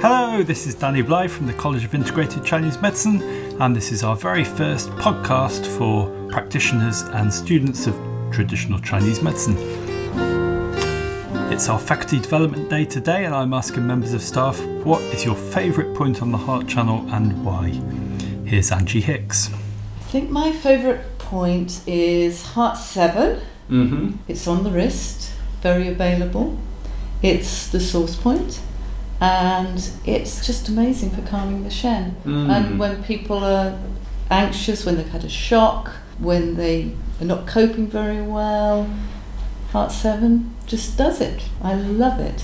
Hello, this is Danny Bly from the College of Integrated Chinese Medicine, and this is our very first podcast for practitioners and students of traditional Chinese medicine. It's our faculty development day today, and I'm asking members of staff what is your favourite point on the Heart Channel and why. Here's Angie Hicks. I think my favourite point is Heart 7. Mm-hmm. It's on the wrist, very available. It's the source point, and it's just amazing for calming the Shen. Mm. And when people are anxious, when they've had a shock, when they are not coping very well, Heart 7 just does it. I love it.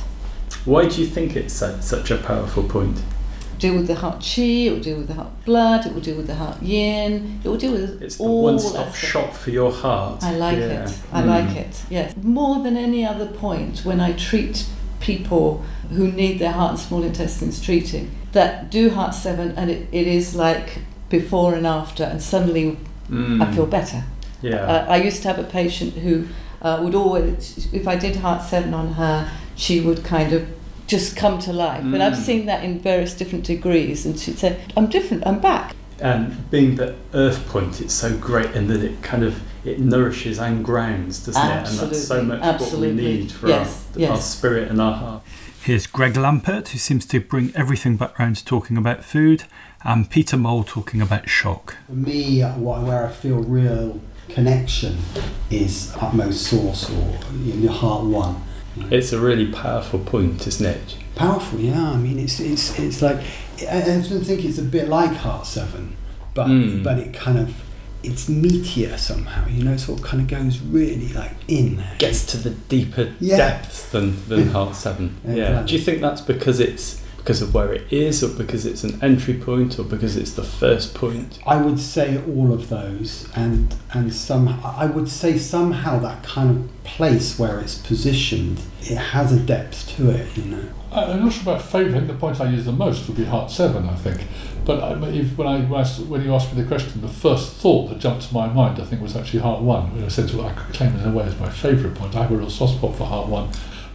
Why do you think it's su- such a powerful point? Deal with the heart chi, it will deal with the heart blood, it will deal with the heart yin, it will deal with It's the all one-stop shop for your heart. I like Yeah. it. I Mm. like it. Yes. More than any other point, when I treat people who need their heart and small intestines treating, that do heart seven, and it, it is like before and after, and suddenly Mm. I feel better. Yeah. Uh, I used to have a patient who uh, would always, if I did heart seven on her, she would kind of just come to life. And I've Mm. seen that in various different degrees, and she'd say, "I'm different. I'm back." And being the earth point, it's so great in that it kind of it nourishes and grounds, doesn't it? And that's so much absolutely. what we need for Yes, our, yes. our spirit and our heart. Here's Greg Lampert, who seems to bring everything back round to talking about food, and Peter Mole talking about shock. For me, where I feel real connection is utmost source or in your heart one. It's a really powerful point, isn't it? Powerful, yeah. I mean, it's it's it's like I, I think it's a bit like Heart Seven, but Mm. but it kind of it's meatier somehow. You know, sort of kind of goes really like in there. Gets to the deeper Yeah. depths than, than Heart 7. Yeah. Do you think that's because it's because of where it is, or because it's an entry point, or because it's the first point? I would say all of those, and and some. I would say somehow that kind of place where it's positioned, it has a depth to it. You know. I- I'm not sure about favourite. I think the point I use the most would be Heart Seven. I think, but if, when I, when I s- when you asked me the question, the first thought that jumped to my mind, I think, was actually Heart One. In a sense, what I could claim in a way as my favourite point. I have a real soft spot for Heart One,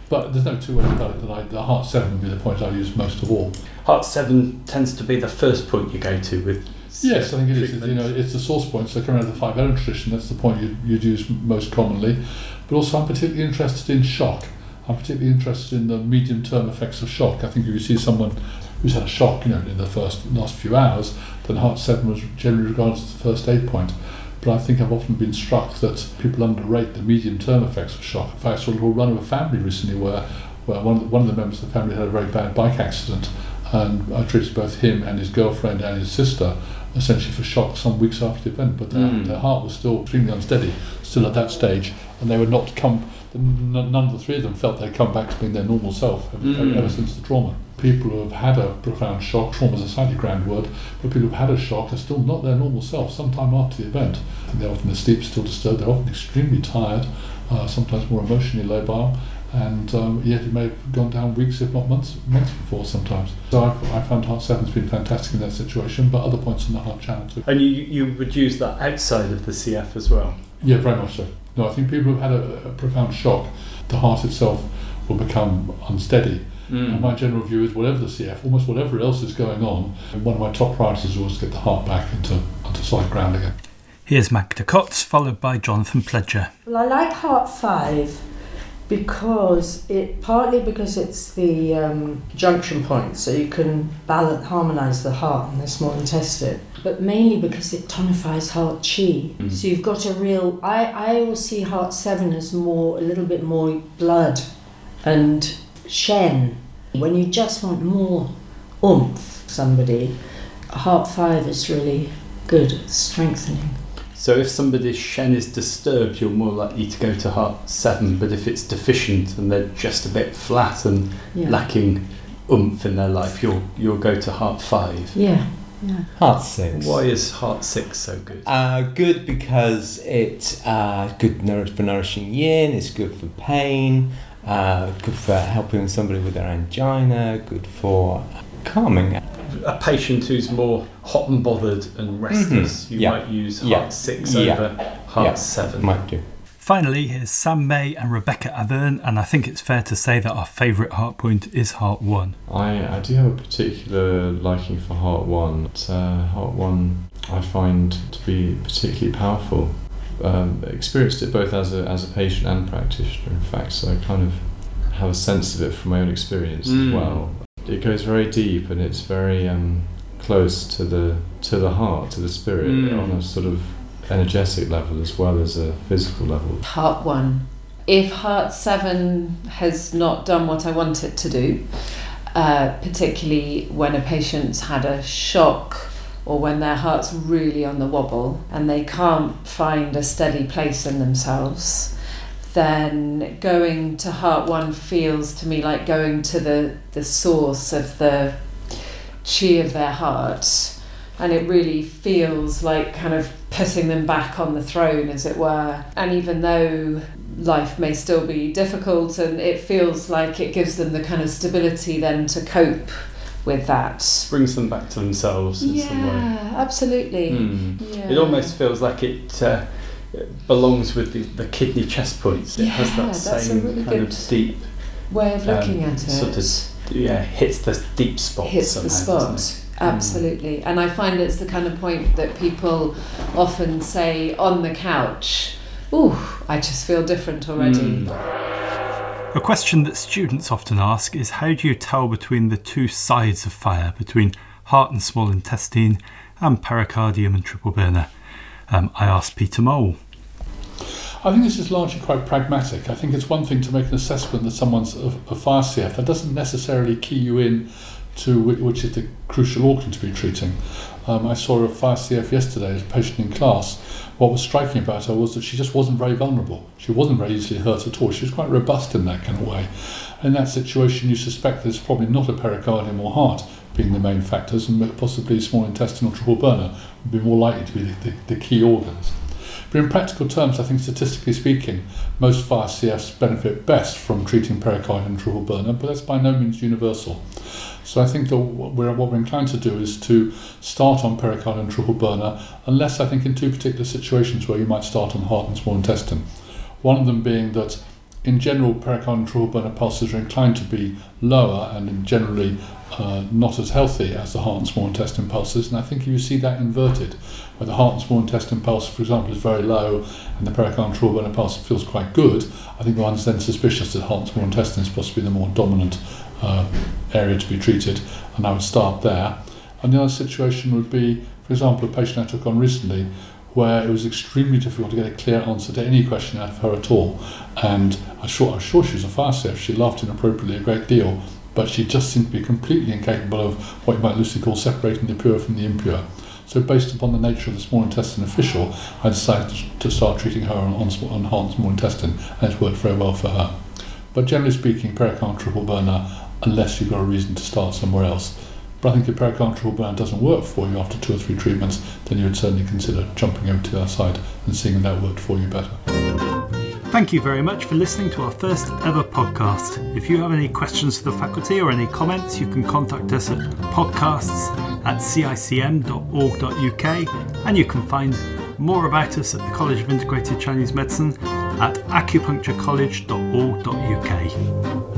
but there's no two ways about it that I, the Heart Seven would be the point I use most of all. Heart 7 tends to be the first point you go to with. Yes, I think it is. treatment. You know, it's the source point. So coming out of the five element tradition, that's the point you'd, you'd use most commonly. But also, I'm particularly interested in shock. I'm particularly interested in the medium-term effects of shock. I think if you see someone who's had a shock, you know, in the first last few hours, then heart seven was generally regarded as the first aid point. But I think I've often been struck that people underrate the medium-term effects of shock. In fact, I saw a little run of a family recently where, where one, of the, one of the members of the family had a very bad bike accident, and I treated both him and his girlfriend and his sister essentially for shock some weeks after the event. But their, Mm. their heart was still extremely unsteady, still at that stage, and they would not come. N- None of the three of them felt they'd come back to being their normal self ever, Mm. ever since the trauma. People who have had a profound shock, trauma is a slightly grand word, but people who've had a shock are still not their normal self sometime after the event. And they're often, sleep's still disturbed, they're often extremely tired, uh, sometimes more emotionally labile, and um, yet it may have gone down weeks, if not months, months before sometimes. So I've, I found Heart 7's been fantastic in that situation, but other points in the Heart Channel too. And you, you would use that outside of the CF as well. Yeah, very much so. No, I think people who've had a, a profound shock, the heart itself will become unsteady. Mm. And my general view is whatever the CF, almost whatever else is going on, one of my top priorities is always to get the heart back into, onto solid ground again. Here's Magda Kotz, followed by Jonathan Pledger. Well, I like Heart Five because it partly because it's the um, junction point, so you can balance, harmonize the heart and the small intestine. But mainly because it tonifies heart chi. Mm. So you've got a real. I I always see Heart Seven as more a little bit more blood and shen. When you just want more oomph, somebody, Heart Five is really good at strengthening. So if somebody's Shen is disturbed, you're more likely to go to Heart 7, but if it's deficient and they're just a bit flat and Yeah. lacking oomph in their life, you'll, you'll go to Heart 5. Yeah. Yeah. Heart six. Why is Heart 6 so good? Uh, good because it's uh, good for nourishing yin, it's good for pain, uh, good for helping somebody with their angina, good for calming. A patient who's more hot and bothered and restless, you Mhm. Yeah. might use Yeah. Heart 6 Yeah. over Heart Yeah. 7. Might do. Finally, here's Sam May and Rebecca Avern, and I think it's fair to say that our favourite heart point is Heart 1. I, I do have a particular liking for Heart 1. But, uh, Heart 1 I find to be particularly powerful. Um, experienced it both as a, as a patient and practitioner, in fact, so I kind of have a sense of it from my own experience Mm. as well. It goes very deep and it's very um, close to the to the heart, to the spirit, Mm. on a sort of energetic level as well as a physical level. Heart one. If heart seven has not done what I want it to do, uh, particularly when a patient's had a shock or when their heart's really on the wobble and they can't find a steady place in themselves, then going to heart one feels to me like going to the, the source of the chi of their heart. And it really feels like kind of putting them back on the throne, as it were. And even though life may still be difficult, and it feels like it gives them the kind of stability then to cope with that. Brings them back to themselves in some way. Yeah, absolutely. Hmm. Yeah. It almost feels like it uh, belongs with the, the kidney chest points. It has that same really kind of deep, way of looking um, at it. sort of yeah, hits the deep spot. hits the spot. doesn't it? Absolutely. And I find it's the kind of point that people often say on the couch, Ooh, I just feel different already. Mm. A question that students often ask is how do you tell between the two sides of fire, between heart and small intestine and pericardium and triple burner? Um, I asked Peter Mole. I think this is largely quite pragmatic. I think it's one thing to make an assessment that someone's a, a fire CF. That doesn't necessarily key you in to which, which is the crucial organ to be treating. Um, I saw a fire CF yesterday a patient in class. What was striking about her was that she just wasn't very vulnerable. She wasn't very easily hurt at all. She was quite robust in that kind of way. In that situation, you suspect there's probably not a pericardium or heart being the main factors, and possibly small intestinal triple burner would be more likely to be the, the, the key organs. But in practical terms, I think statistically speaking, most fire CFs benefit best from treating pericardium and triple burner, but that's by no means universal. So I think that what we're, what we're inclined to do is to start on pericardium and triple burner, unless I think in two particular situations where you might start on heart and small intestine. One of them being that in general, and burner pulses are inclined to be lower and generally uh, not as healthy as the heart and small intestine pulses. And I think you see that inverted, where the heart and small intestine pulse, for example, is very low and the and burner pulse feels quite good, I think one's then suspicious that heart and small intestine is possibly the more dominant uh, area to be treated, and I would start there. And the other situation would be, for example, a patient I took on recently where it was extremely difficult to get a clear answer to any question out of her at all. And I sure, I was sure she was a fire CF. She laughed inappropriately a great deal, but she just seemed to be completely incapable of what you might loosely call separating the pure from the impure. So, based upon the nature of the small intestine official, I decided to start treating her on, on, small intestine, and it's worked very well for her. But generally speaking, pericardium triple burner, unless you've got a reason to start somewhere else. But I think if pericardium triple burner doesn't work for you after two or three treatments, then you would certainly consider jumping over to the other side and seeing if that worked for you better. Thank you very much for listening to our first ever podcast. If you have any questions for the faculty or any comments, you can contact us at podcasts at cicm.org.uk and you can find more about us at the College of Integrated Chinese Medicine at acupuncturecollege.org.uk.